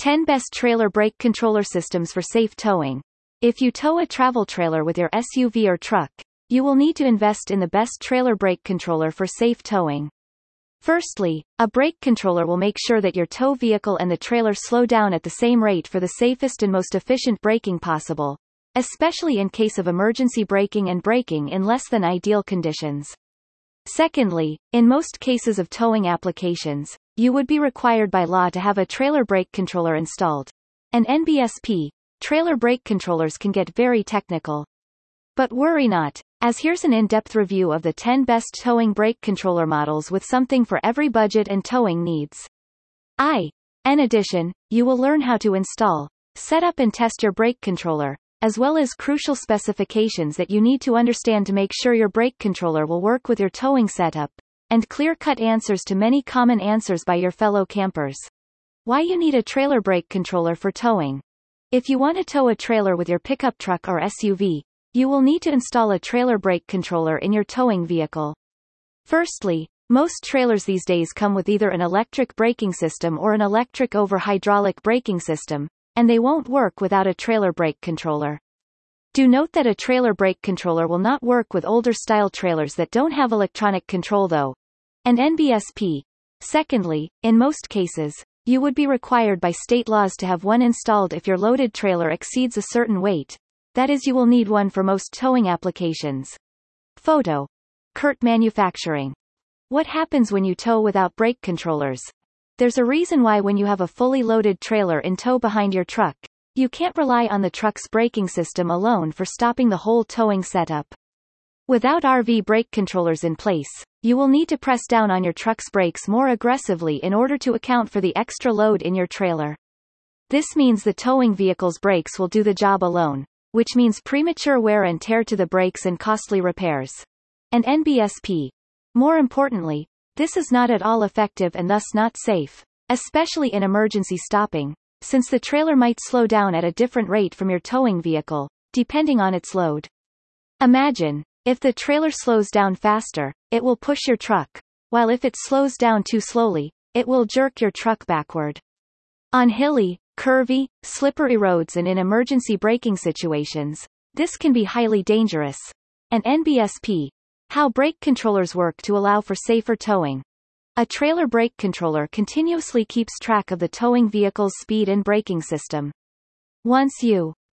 10 Best Trailer Brake Controller Systems for Safe Towing. If you tow a travel trailer with your SUV or truck, you will need to invest in the best trailer brake controller for safe towing. Firstly, a brake controller will make sure that your tow vehicle and the trailer slow down at the same rate for the safest and most efficient braking possible, especially in case of emergency braking and braking in less than ideal conditions. Secondly, in most cases of towing applications, you would be required by law to have a trailer brake controller installed. An NBSP, trailer brake controllers can get very technical. But worry not, as here's an in-depth review of the 10 best towing brake controller models with something for every budget and towing needs. I. In addition, you will learn how to install, set up and test your brake controller, as well as crucial specifications that you need to understand to make sure your brake controller will work with your towing setup, and clear-cut answers to many common answers by your fellow campers. Why you need a trailer brake controller for towing. If you want to tow a trailer with your pickup truck or SUV, you will need to install a trailer brake controller in your towing vehicle. Firstly, most trailers these days come with either an electric braking system or an electric over hydraulic braking system, and they won't work without a trailer brake controller. Do note that a trailer brake controller will not work with older style trailers that don't have electronic control though. And NBSP. Secondly, in most cases, you would be required by state laws to have one installed if your loaded trailer exceeds a certain weight. That is you will need one for most towing applications. Photo. CURT Manufacturing. What happens when you tow without brake controllers? There's a reason why when you have a fully loaded trailer in tow behind your truck, you can't rely on the truck's braking system alone for stopping the whole towing setup. Without RV brake controllers in place, you will need to press down on your truck's brakes more aggressively in order to account for the extra load in your trailer. This means the towing vehicle's brakes will do the job alone, which means premature wear and tear to the brakes and costly repairs. And NBSP. More importantly, this is not at all effective and thus not safe, especially in emergency stopping, since the trailer might slow down at a different rate from your towing vehicle, depending on its load. Imagine, if the trailer slows down faster, it will push your truck, while if it slows down too slowly, it will jerk your truck backward. On hilly, curvy, slippery roads and in emergency braking situations, this can be highly dangerous. And NBSP, how brake controllers work to allow for safer towing. A trailer brake controller continuously keeps track of the towing vehicle's speed and braking system. Once you